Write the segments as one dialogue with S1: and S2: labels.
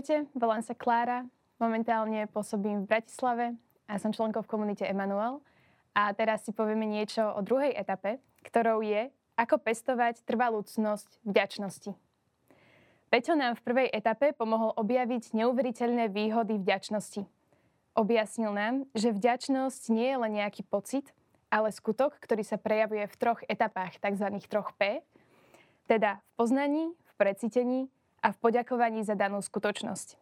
S1: Ahojte, volám sa Klára, momentálne pôsobím v Bratislave a som členkou v komunite Emanuel. A teraz si povieme niečo o druhej etape, ktorou je, ako pestovať trvalú cnosť vďačnosti. Peťo nám v prvej etape pomohol objaviť neuveriteľné výhody vďačnosti. Objasnil nám, že vďačnosť nie je len nejaký pocit, ale skutok, ktorý sa prejavuje v troch etapách, tzv. troch P, teda v poznaní, v precítení a v poďakovaní za danú skutočnosť.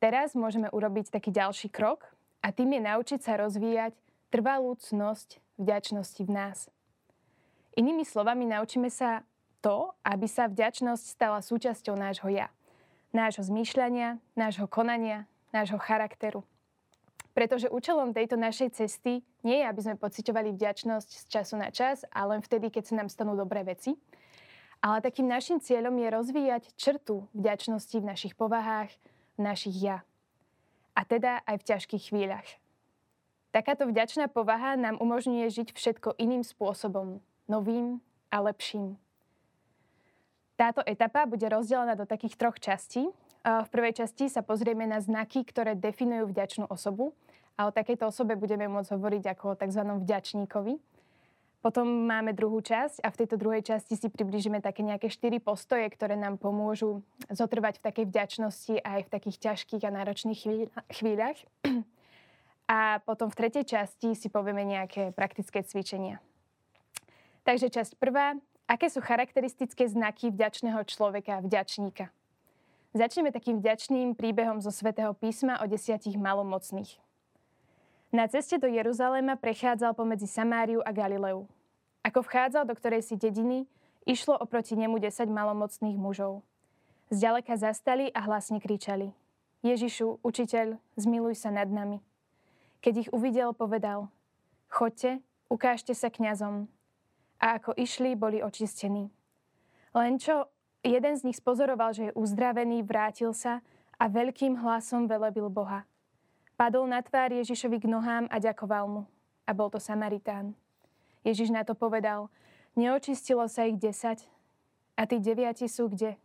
S1: Teraz môžeme urobiť taký ďalší krok a tým je naučiť sa rozvíjať trvalú cnosť vďačnosti v nás. Inými slovami, naučíme sa to, aby sa vďačnosť stala súčasťou nášho ja, nášho zmýšľania, nášho konania, nášho charakteru. Pretože účelom tejto našej cesty nie je, aby sme pociťovali vďačnosť z času na čas a len vtedy, keď sa nám stanú dobré veci, ale takým našim cieľom je rozvíjať črtu vďačnosti v našich povahách, v našich ja. A teda aj v ťažkých chvíľach. Takáto vďačná povaha nám umožňuje žiť všetko iným spôsobom, novým a lepším. Táto etapa bude rozdelená do takých troch častí. V prvej časti sa pozrieme na znaky, ktoré definujú vďačnú osobu a o takejto osobe budeme môcť hovoriť ako o tzv. vďačníkovi. Potom máme druhú časť a v tejto druhej časti si približíme také nejaké štyri postoje, ktoré nám pomôžu zotrvať v takej vďačnosti aj v takých ťažkých a náročných chvíľach. A potom v tretej časti si povieme nejaké praktické cvičenia. Takže časť prvá. Aké sú charakteristické znaky vďačného človeka, vďačníka? Začneme takým vďačným príbehom zo svätého písma o desiatich malomocných. Na ceste do Jeruzaléma prechádzal pomedzi Samáriu a Galileu. Ako vchádzal do ktorej si dediny, išlo oproti nemu 10 malomocných mužov. Zďaleka zastali a hlasne kričali. Ježišu, učiteľ, zmiluj sa nad nami. Keď ich uvidel, povedal, chodte, ukážte sa kňazom. A ako išli, boli očistení. Len čo jeden z nich spozoroval, že je uzdravený, vrátil sa a veľkým hlasom velebil Boha. Padol na tvár Ježišovi k nohám a ďakoval mu. A bol to Samaritán. Ježiš na to povedal, neočistilo sa ich desať a tí deviati sú kde?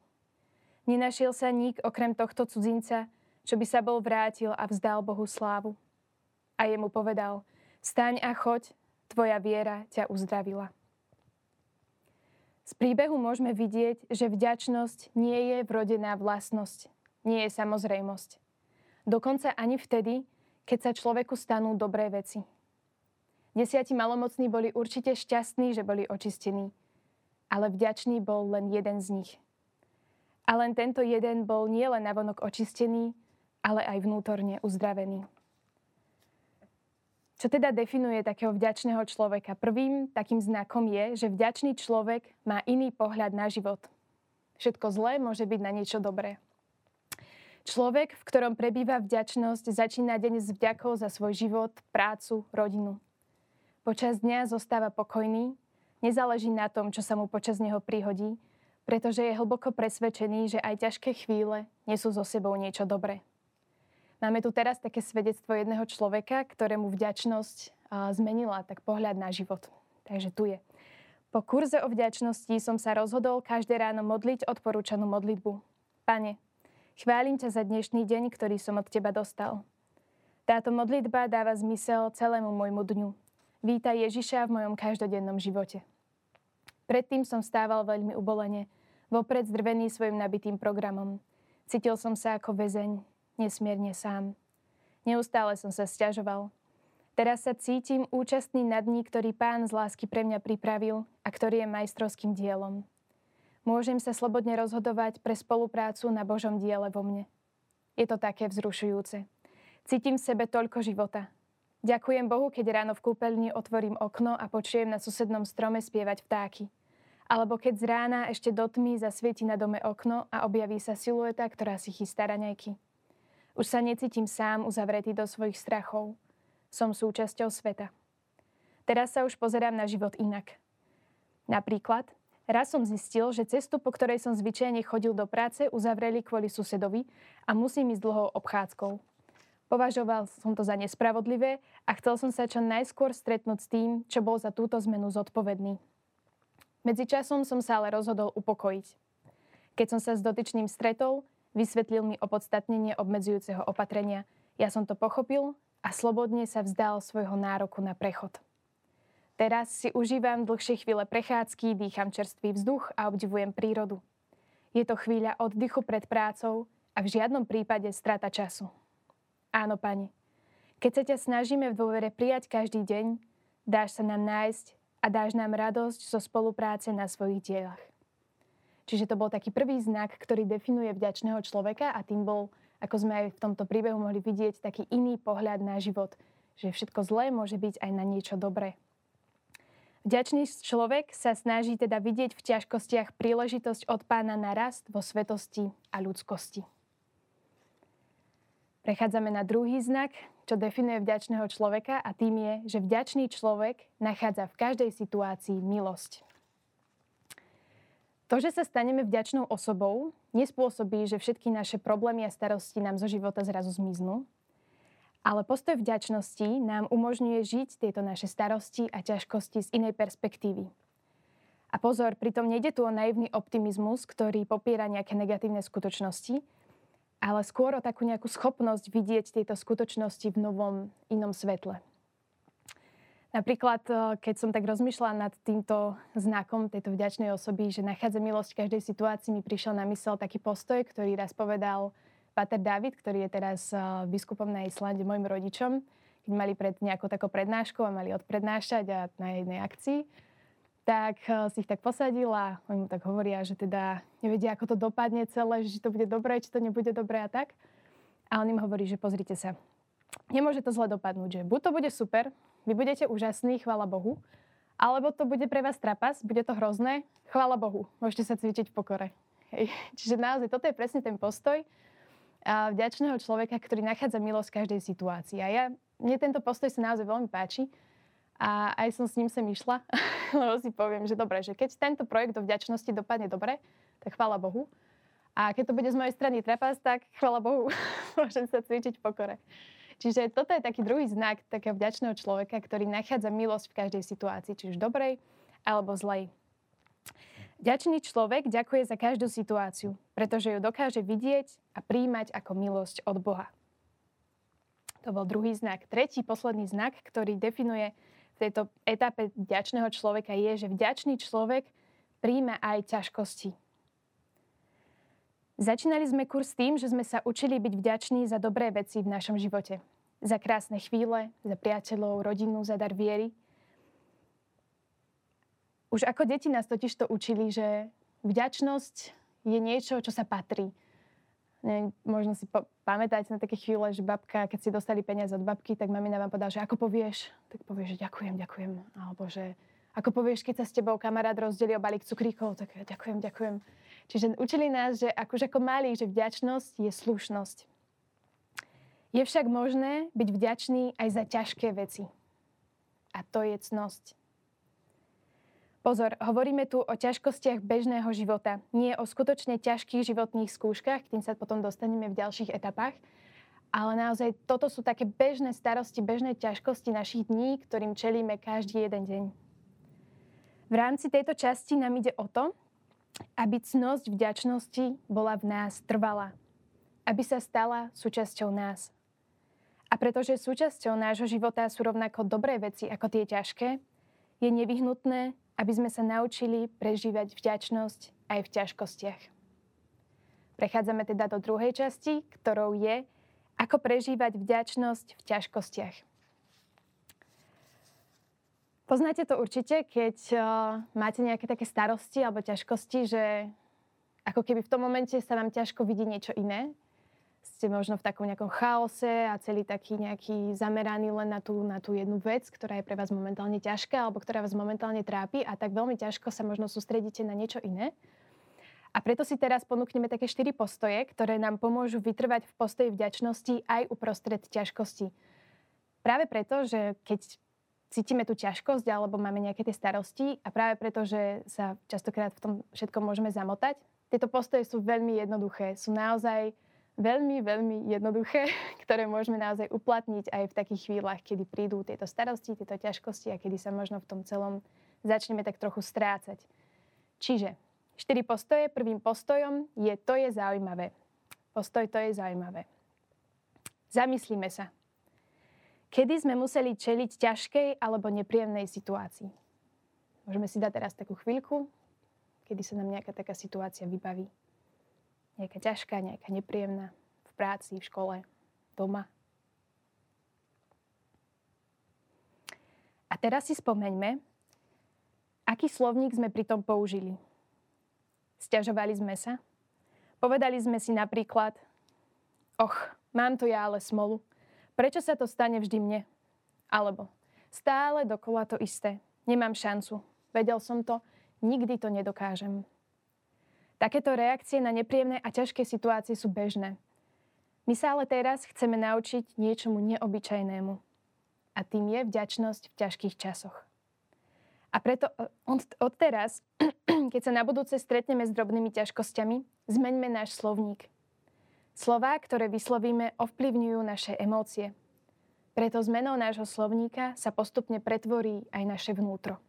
S1: Nenašiel sa nik okrem tohto cudzinca, čo by sa bol vrátil a vzdal Bohu slávu. A jemu povedal, staň a choď, tvoja viera ťa uzdravila. Z príbehu môžeme vidieť, že vďačnosť nie je vrodená vlastnosť, nie je samozrejmosť. Dokonca ani vtedy, keď sa človeku stanú dobré veci. Desiati malomocní boli určite šťastní, že boli očistení, ale vďačný bol len jeden z nich. A len tento jeden bol nielen navonok očistený, ale aj vnútorne uzdravený. Čo teda definuje takého vďačného človeka? Prvým takým znakom je, že vďačný človek má iný pohľad na život. Všetko zlé môže byť na niečo dobré. Človek, v ktorom prebýva vďačnosť, začína deň s vďakou za svoj život, prácu, rodinu. Počas dňa zostáva pokojný, nezáleží na tom, čo sa mu počas neho prihodí, pretože je hlboko presvedčený, že aj ťažké chvíle nesú so sebou niečo dobré. Máme tu teraz také svedectvo jedného človeka, ktorému vďačnosť zmenila tak pohľad na život. Takže tu je. Po kurze o vďačnosti som sa rozhodol každé ráno modliť odporúčanú modlitbu. Pane, Chválim ťa za dnešný deň, ktorý som od teba dostal. Táto modlitba dáva zmysel celému môjmu dňu. Vítaj Ježiša v mojom každodennom živote. Predtým som stával veľmi ubolene, vopred zdrvený svojim nabitým programom. Cítil som sa ako väzeň, nesmierne sám. Neustále som sa stiažoval. Teraz sa cítim účastný na dní, ktorý pán z lásky pre mňa pripravil a ktorý je majstrovským dielom. Môžem sa slobodne rozhodovať pre spoluprácu na Božom diele vo mne. Je to také vzrušujúce. Cítim v sebe toľko života. Ďakujem Bohu, keď ráno v kúpeľni otvorím okno a počujem na susednom strome spievať vtáky. Alebo keď z rána ešte do tmy zasvieti na dome okno a objaví sa silueta, ktorá si chystá raňajky. Už sa necítim sám uzavretý do svojich strachov. Som súčasťou sveta. Teraz sa už pozerám na život inak. Napríklad, Raz som zistil, že cestu, po ktorej som zvyčajne chodil do práce, uzavreli kvôli susedovi a musím ísť dlhou obchádzkou. Považoval som to za nespravodlivé a chcel som sa čo najskôr stretnúť s tým, čo bol za túto zmenu zodpovedný. Medzičasom som sa ale rozhodol upokojiť. Keď som sa s dotyčným stretol, Vysvetlil mi opodstatnenie obmedzujúceho opatrenia. Ja som to pochopil a slobodne sa vzdal svojho nároku na prechod. Teraz si užívam dlhšie chvíle prechádzky, dýcham čerstvý vzduch a obdivujem prírodu. Je to chvíľa oddychu pred prácou a v žiadnom prípade strata času. Áno, pani. Keď sa ťa snažíme v dôvere prijať každý deň, dáš sa nám nájsť a dáš nám radosť zo spolupráce na svojich dielach. Čiže to bol taký prvý znak, ktorý definuje vďačného človeka a tým bol ako sme aj v tomto príbehu mohli vidieť, taký iný pohľad na život, že všetko zlé môže byť aj na niečo dobré. Vďačný človek sa snaží teda vidieť v ťažkostiach príležitosť od pána na rast vo svetosti a ľudskosti. Prechádzame na druhý znak, čo definuje vďačného človeka a tým je, že vďačný človek nachádza v každej situácii milosť. To, že sa staneme vďačnou osobou, nespôsobí, že všetky naše problémy a starosti nám zo života zrazu zmiznú, ale postoj vďačnosti nám umožňuje žiť tieto naše starosti a ťažkosti z inej perspektívy. A pozor, pritom nejde tu o naivný optimizmus, ktorý popiera nejaké negatívne skutočnosti, ale skôr o takú nejakú schopnosť vidieť tieto skutočnosti v novom, inom svetle. Napríklad, eh, keď som tak rozmýšľala nad týmto znakom tejto vďačnej osoby, že nachádza milosť v každej situácii, mi prišiel na mysel taký postoj, ktorý raz povedal Pater David, ktorý je teraz eh, biskupom na Islande, môjim rodičom, keď mali pred nejakou takou prednáškou a mali odprednášať a na jednej akcii, tak eh, si ich tak posadil a oni mu tak hovoria, že teda nevedia, ako to dopadne celé, že či to bude dobré, či to nebude dobré a tak. A on im hovorí, že pozrite sa, nemôže to zle dopadnúť, že buď to bude super, vy budete úžasní, chvála Bohu. Alebo to bude pre vás trapas, bude to hrozné, chvála Bohu. Môžete sa cvičiť v pokore. Hej. Čiže naozaj toto je presne ten postoj vďačného človeka, ktorý nachádza milosť v každej situácii. A ja, mne tento postoj sa naozaj veľmi páči a aj som s ním sem išla, lebo si poviem, že dobre, že keď tento projekt do vďačnosti dopadne dobre, tak chvála Bohu. A keď to bude z mojej strany trapas, tak chvála Bohu, môžem sa cvičiť v pokore. Čiže toto je taký druhý znak takého vďačného človeka, ktorý nachádza milosť v každej situácii, či už dobrej alebo zlej. Vďačný človek ďakuje za každú situáciu, pretože ju dokáže vidieť a príjmať ako milosť od Boha. To bol druhý znak. Tretí, posledný znak, ktorý definuje v tejto etape vďačného človeka je, že vďačný človek príjme aj ťažkosti. Začínali sme kurz tým, že sme sa učili byť vďační za dobré veci v našom živote. Za krásne chvíle, za priateľov, rodinu, za dar viery. Už ako deti nás totiž to učili, že vďačnosť je niečo, čo sa patrí. Ne, možno si po- pamätáte na také chvíle, že babka, keď si dostali peniaze od babky, tak mamina vám povedala, že ako povieš, tak povieš, že ďakujem, ďakujem. Alebo že ako povieš, keď sa s tebou kamarát rozdelí o balík cukríkov, tak ďakujem, ďakujem. Čiže učili nás, že akože ako malí, že vďačnosť je slušnosť. Je však možné byť vďačný aj za ťažké veci. A to je cnosť. Pozor, hovoríme tu o ťažkostiach bežného života, nie o skutočne ťažkých životných skúškach, k tým sa potom dostaneme v ďalších etapách, ale naozaj toto sú také bežné starosti, bežné ťažkosti našich dní, ktorým čelíme každý jeden deň. V rámci tejto časti nám ide o to, aby cnosť vďačnosti bola v nás trvalá. Aby sa stala súčasťou nás. A pretože súčasťou nášho života sú rovnako dobré veci ako tie ťažké, je nevyhnutné, aby sme sa naučili prežívať vďačnosť aj v ťažkostiach. Prechádzame teda do druhej časti, ktorou je, ako prežívať vďačnosť v ťažkostiach. Poznáte to určite, keď uh, máte nejaké také starosti alebo ťažkosti, že ako keby v tom momente sa vám ťažko vidí niečo iné. Ste možno v takom nejakom chaose a celý taký nejaký zameraný len na tú, na tú jednu vec, ktorá je pre vás momentálne ťažká alebo ktorá vás momentálne trápi a tak veľmi ťažko sa možno sústredíte na niečo iné. A preto si teraz ponúkneme také štyri postoje, ktoré nám pomôžu vytrvať v postoji vďačnosti aj uprostred ťažkosti. Práve preto, že keď cítime tú ťažkosť alebo máme nejaké tie starosti a práve preto, že sa častokrát v tom všetkom môžeme zamotať, tieto postoje sú veľmi jednoduché. Sú naozaj veľmi, veľmi jednoduché, ktoré môžeme naozaj uplatniť aj v takých chvíľach, kedy prídu tieto starosti, tieto ťažkosti a kedy sa možno v tom celom začneme tak trochu strácať. Čiže štyri postoje. Prvým postojom je to je zaujímavé. postoj to je zaujímavé. Zamyslíme sa. Kedy sme museli čeliť ťažkej alebo nepríjemnej situácii? Môžeme si dať teraz takú chvíľku, kedy sa nám nejaká taká situácia vybaví. Nejaká ťažká, nejaká nepríjemná. V práci, v škole, doma. A teraz si spomeňme, aký slovník sme pri tom použili. Sťažovali sme sa. Povedali sme si napríklad, och, mám to ja ale smolu. Prečo sa to stane vždy mne? Alebo stále dokola to isté. Nemám šancu. Vedel som to, nikdy to nedokážem. Takéto reakcie na nepríjemné a ťažké situácie sú bežné. My sa ale teraz chceme naučiť niečomu neobyčajnému a tým je vďačnosť v ťažkých časoch. A preto e, od, od teraz, keď sa na budúce stretneme s drobnými ťažkosťami, zmeňme náš slovník. Slová, ktoré vyslovíme, ovplyvňujú naše emócie. Preto zmenou nášho slovníka sa postupne pretvorí aj naše vnútro.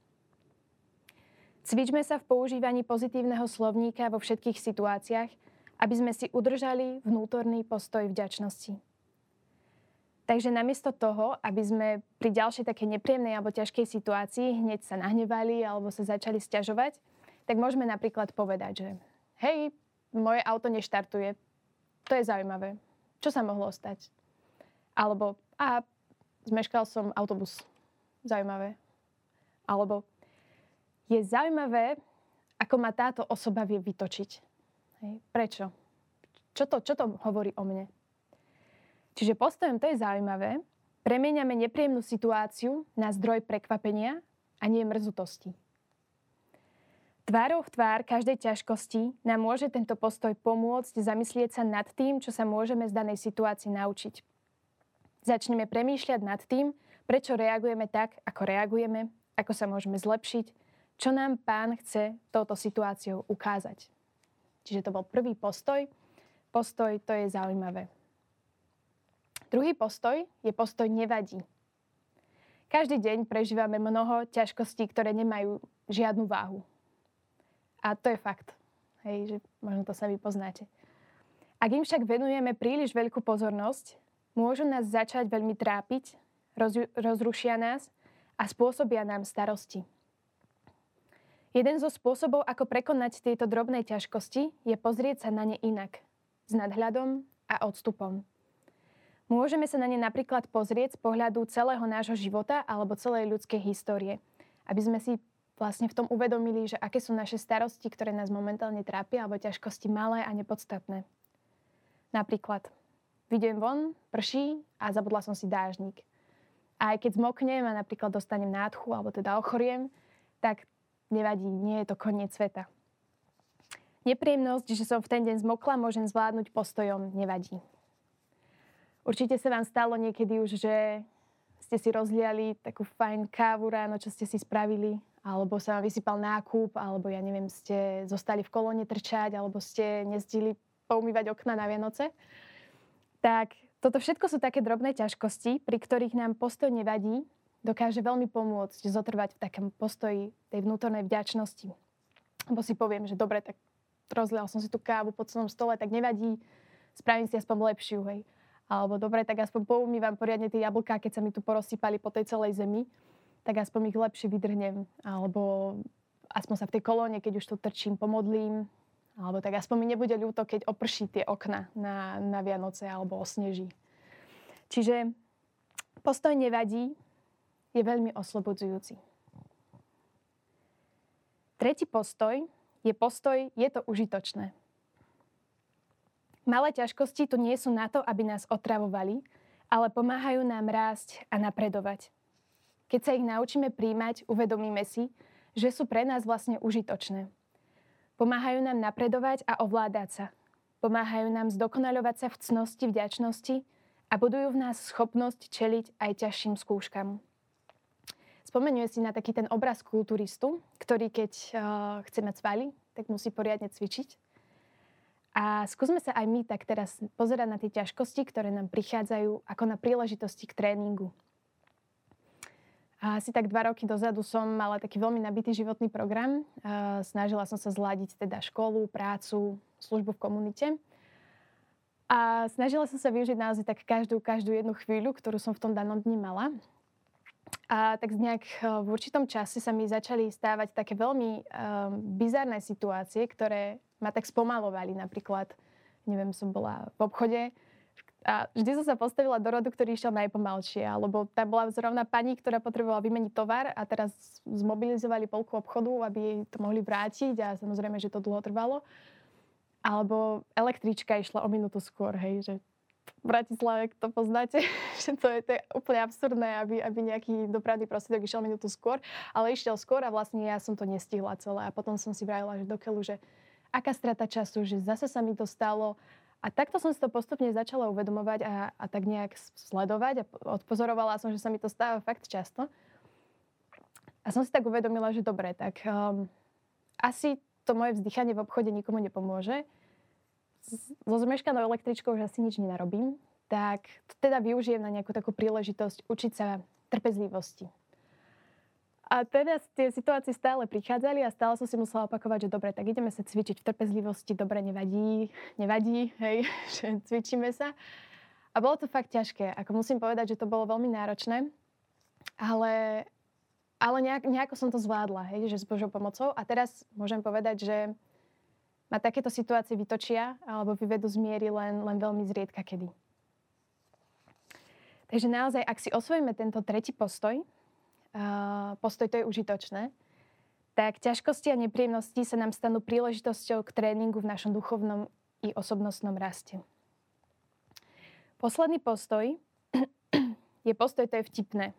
S1: Cvičme sa v používaní pozitívneho slovníka vo všetkých situáciách, aby sme si udržali vnútorný postoj vďačnosti. Takže namiesto toho, aby sme pri ďalšej také nepríjemnej alebo ťažkej situácii hneď sa nahnevali alebo sa začali stiažovať, tak môžeme napríklad povedať, že hej, moje auto neštartuje. To je zaujímavé. Čo sa mohlo stať? Alebo a zmeškal som autobus. Zaujímavé. Alebo je zaujímavé, ako ma táto osoba vie vytočiť. Hej. Prečo? Čo to, čo to hovorí o mne? Čiže postojom to je zaujímavé. Premieňame nepríjemnú situáciu na zdroj prekvapenia a nie mrzutosti. Tvárou v tvár každej ťažkosti nám môže tento postoj pomôcť zamyslieť sa nad tým, čo sa môžeme z danej situácii naučiť. Začneme premýšľať nad tým, prečo reagujeme tak, ako reagujeme, ako sa môžeme zlepšiť, čo nám pán chce touto situáciou ukázať. Čiže to bol prvý postoj. Postoj to je zaujímavé. Druhý postoj je postoj nevadí. Každý deň prežívame mnoho ťažkostí, ktoré nemajú žiadnu váhu. A to je fakt. Hej, že možno to sa vy poznáte. Ak im však venujeme príliš veľkú pozornosť, môžu nás začať veľmi trápiť, roz, rozrušia nás a spôsobia nám starosti. Jeden zo spôsobov, ako prekonať tieto drobné ťažkosti, je pozrieť sa na ne inak, s nadhľadom a odstupom. Môžeme sa na ne napríklad pozrieť z pohľadu celého nášho života alebo celej ľudskej histórie, aby sme si vlastne v tom uvedomili, že aké sú naše starosti, ktoré nás momentálne trápia, alebo ťažkosti malé a nepodstatné. Napríklad, vidím von, prší a zabudla som si dážnik. A aj keď zmoknem a napríklad dostanem nádchu, alebo teda ochoriem, tak nevadí, nie je to koniec sveta. Nepríjemnosť, že som v ten deň zmokla, môžem zvládnuť postojom nevadí. Určite sa vám stalo niekedy už, že ste si rozliali takú fajn kávu ráno, čo ste si spravili, alebo sa vám vysypal nákup, alebo ja neviem, ste zostali v kolóne trčať, alebo ste nezdili poumývať okna na Vianoce. Tak toto všetko sú také drobné ťažkosti, pri ktorých nám postoj nevadí, dokáže veľmi pomôcť zotrvať v takom postoji tej vnútornej vďačnosti. Lebo si poviem, že dobre, tak rozlial som si tú kávu po celom stole, tak nevadí, spravím si aspoň lepšiu, hej. Alebo dobre, tak aspoň poumývam poriadne tie jablká, keď sa mi tu porozsypali po tej celej zemi, tak aspoň ich lepšie vydrhnem. Alebo aspoň sa v tej kolóne, keď už tu trčím, pomodlím. Alebo tak aspoň mi nebude ľúto, keď oprší tie okna na, na Vianoce alebo osneží. Čiže postoj nevadí, je veľmi oslobodzujúci. Tretí postoj je postoj, je to užitočné. Malé ťažkosti tu nie sú na to, aby nás otravovali, ale pomáhajú nám rásť a napredovať. Keď sa ich naučíme príjmať, uvedomíme si, že sú pre nás vlastne užitočné. Pomáhajú nám napredovať a ovládať sa. Pomáhajú nám zdokonaľovať sa v cnosti vďačnosti a budujú v nás schopnosť čeliť aj ťažším skúškam. Spomenuje si na taký ten obraz kulturistu, ktorý keď uh, chce mať svaly, tak musí poriadne cvičiť. A skúsme sa aj my tak teraz pozerať na tie ťažkosti, ktoré nám prichádzajú ako na príležitosti k tréningu. A asi tak dva roky dozadu som mala taký veľmi nabitý životný program. Snažila som sa zladiť teda školu, prácu, službu v komunite. A snažila som sa využiť naozaj tak každú, každú jednu chvíľu, ktorú som v tom danom dni mala. A tak nejak eh, v určitom čase sa mi začali stávať také veľmi um, bizarné situácie, ktoré ma tak spomalovali. Napríklad, neviem, som bola v obchode a vždy som sa postavila do rodu, ktorý išiel najpomalšie, alebo tam bola zrovna pani, ktorá potrebovala vymeniť tovar a teraz zmobilizovali polku obchodu, aby jej to mohli vrátiť a samozrejme, že to dlho trvalo. Alebo električka išla o minútu skôr, hej, že v Bratislave, to poznáte, že to je, to je úplne absurdné, aby, aby nejaký dopravný prostriedok išiel minútu skôr, ale išiel skôr a vlastne ja som to nestihla celé. A potom som si vravila, že dokeľu, že aká strata času, že zase sa mi to stalo. A takto som si to postupne začala uvedomovať a, a tak nejak sledovať a odpozorovala som, že sa mi to stáva fakt často. A som si tak uvedomila, že dobre, tak um, asi to moje vzdychanie v obchode nikomu nepomôže. So zmeškanou električkou už asi nič nenarobím, tak teda využijem na nejakú takú príležitosť učiť sa trpezlivosti. A teraz tie situácie stále prichádzali a stále som si musela opakovať, že dobre, tak ideme sa cvičiť v trpezlivosti, dobre, nevadí, nevadí, hej, že cvičíme sa. A bolo to fakt ťažké. Ako musím povedať, že to bolo veľmi náročné, ale ale nejak, nejako som to zvládla, hej, že s Božou pomocou. A teraz môžem povedať, že ma takéto situácie vytočia alebo vyvedú z miery len, len veľmi zriedka kedy. Takže naozaj, ak si osvojíme tento tretí postoj, uh, postoj to je užitočné, tak ťažkosti a nepríjemnosti sa nám stanú príležitosťou k tréningu v našom duchovnom i osobnostnom raste. Posledný postoj je postoj, to je vtipné.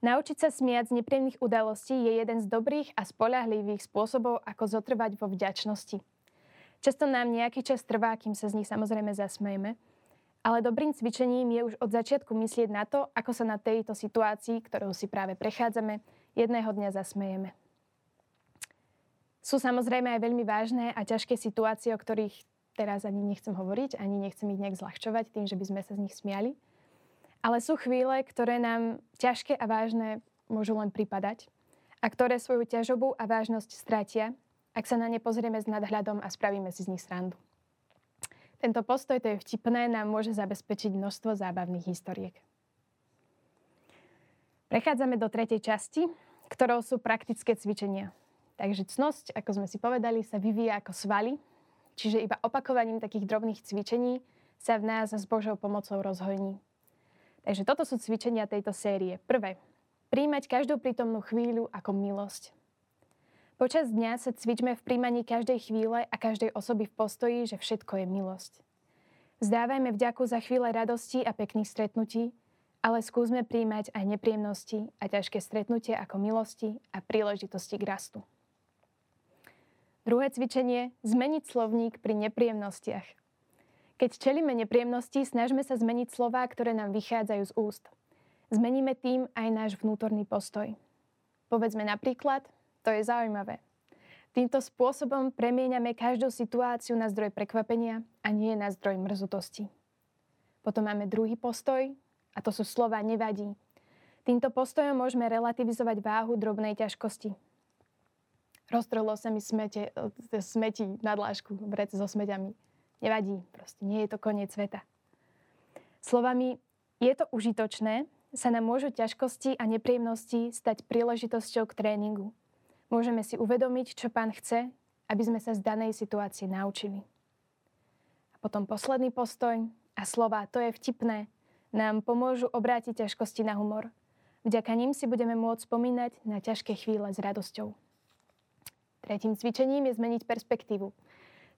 S1: Naučiť sa smiať z nepríjemných udalostí je jeden z dobrých a spolahlivých spôsobov, ako zotrvať vo vďačnosti. Často nám nejaký čas trvá, kým sa z nich samozrejme zasmejeme, ale dobrým cvičením je už od začiatku myslieť na to, ako sa na tejto situácii, ktorou si práve prechádzame, jedného dňa zasmejeme. Sú samozrejme aj veľmi vážne a ťažké situácie, o ktorých teraz ani nechcem hovoriť, ani nechcem ich nejak zľahčovať tým, že by sme sa z nich smiali – ale sú chvíle, ktoré nám ťažké a vážne môžu len pripadať a ktoré svoju ťažobu a vážnosť stratia, ak sa na ne pozrieme s nadhľadom a spravíme si z nich srandu. Tento postoj, to je vtipné, nám môže zabezpečiť množstvo zábavných historiek. Prechádzame do tretej časti, ktorou sú praktické cvičenia. Takže cnosť, ako sme si povedali, sa vyvíja ako svaly, čiže iba opakovaním takých drobných cvičení sa v nás s Božou pomocou rozhojní. Takže toto sú cvičenia tejto série. Prvé. Príjmať každú prítomnú chvíľu ako milosť. Počas dňa sa cvičme v príjmaní každej chvíle a každej osoby v postoji, že všetko je milosť. Zdávajme vďaku za chvíle radosti a pekných stretnutí, ale skúsme príjmať aj nepríjemnosti a ťažké stretnutie ako milosti a príležitosti k rastu. Druhé cvičenie – zmeniť slovník pri nepríjemnostiach. Keď čelíme nepríjemnosti, snažme sa zmeniť slová, ktoré nám vychádzajú z úst. Zmeníme tým aj náš vnútorný postoj. Povedzme napríklad, to je zaujímavé. Týmto spôsobom premieňame každú situáciu na zdroj prekvapenia a nie na zdroj mrzutosti. Potom máme druhý postoj a to sú slova nevadí. Týmto postojom môžeme relativizovať váhu drobnej ťažkosti. Roztrhlo sa mi smete, e, smeti na dlášku, vrec so smeťami Nevadí, proste nie je to koniec sveta. Slovami, je to užitočné, sa nám môžu ťažkosti a nepríjemnosti stať príležitosťou k tréningu. Môžeme si uvedomiť, čo pán chce, aby sme sa z danej situácie naučili. A potom posledný postoj a slova, to je vtipné, nám pomôžu obrátiť ťažkosti na humor. Vďaka ním si budeme môcť spomínať na ťažké chvíle s radosťou. Tretím cvičením je zmeniť perspektívu.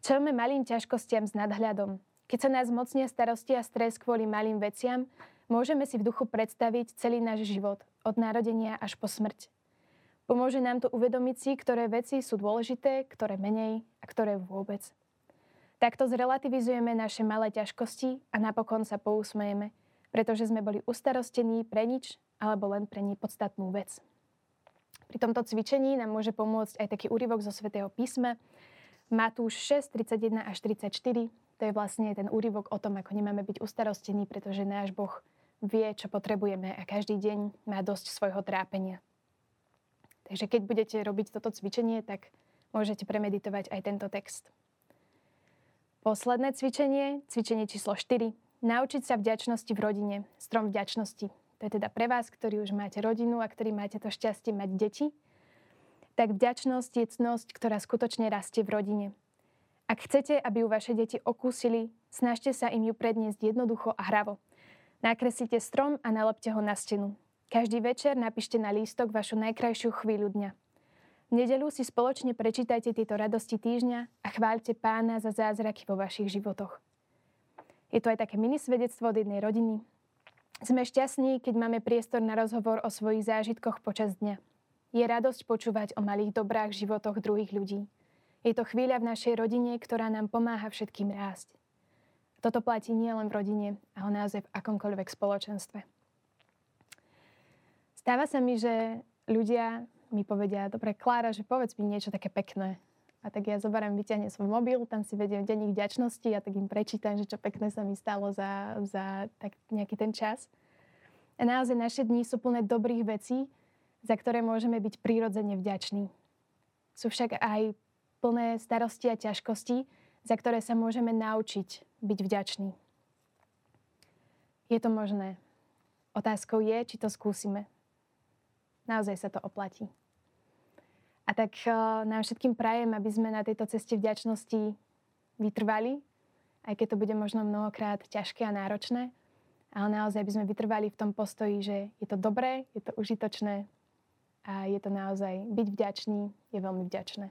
S1: Čelme malým ťažkostiam s nadhľadom. Keď sa nás mocnia starosti a stres kvôli malým veciam, môžeme si v duchu predstaviť celý náš život, od narodenia až po smrť. Pomôže nám to uvedomiť si, ktoré veci sú dôležité, ktoré menej a ktoré vôbec. Takto zrelativizujeme naše malé ťažkosti a napokon sa pousmejeme, pretože sme boli ustarostení pre nič alebo len pre nepodstatnú vec. Pri tomto cvičení nám môže pomôcť aj taký úryvok zo svätého písma, Matúš 6, 31 až 34, to je vlastne ten úryvok o tom, ako nemáme byť ustarostení, pretože náš Boh vie, čo potrebujeme a každý deň má dosť svojho trápenia. Takže keď budete robiť toto cvičenie, tak môžete premeditovať aj tento text. Posledné cvičenie, cvičenie číslo 4. Naučiť sa vďačnosti v rodine, strom vďačnosti. To je teda pre vás, ktorí už máte rodinu a ktorí máte to šťastie mať deti. Tak vďačnosť je cnosť, ktorá skutočne rastie v rodine. Ak chcete, aby ju vaše deti okúsili, snažte sa im ju predniesť jednoducho a hravo. Nakreslite strom a nalepte ho na stenu. Každý večer napíšte na lístok vašu najkrajšiu chvíľu dňa. V nedelu si spoločne prečítajte tieto radosti týždňa a chváľte pána za zázraky vo vašich životoch. Je to aj také mini svedectvo od jednej rodiny, sme šťastní, keď máme priestor na rozhovor o svojich zážitkoch počas dňa. Je radosť počúvať o malých dobrách životoch druhých ľudí. Je to chvíľa v našej rodine, ktorá nám pomáha všetkým rásť. Toto platí nielen v rodine, ale naozaj v akomkoľvek spoločenstve. Stáva sa mi, že ľudia mi povedia, dobre, Klára, že povedz mi niečo také pekné. A tak ja zoberiem, vyťahnem svoj mobil, tam si vediem denník vďačnosti a tak im prečítam, že čo pekné sa mi stalo za, za tak nejaký ten čas. A naozaj naše dni sú plné dobrých vecí, za ktoré môžeme byť prírodzene vďační. Sú však aj plné starosti a ťažkosti, za ktoré sa môžeme naučiť byť vďační. Je to možné. Otázkou je, či to skúsime. Naozaj sa to oplatí. A tak uh, nám všetkým prajem, aby sme na tejto ceste vďačnosti vytrvali, aj keď to bude možno mnohokrát ťažké a náročné, ale naozaj by sme vytrvali v tom postoji, že je to dobré, je to užitočné a je to naozaj byť vďačný, je veľmi vďačné.